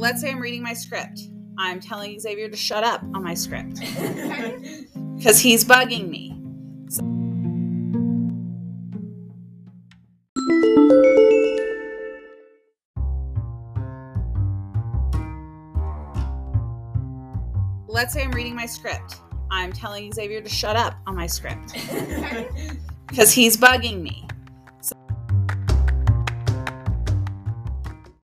let's say I'm reading my script. I'm telling Xavier to shut up on my script because he's bugging me. Let's say I'm reading my script. I'm telling Xavier to shut up on my script because he's bugging me.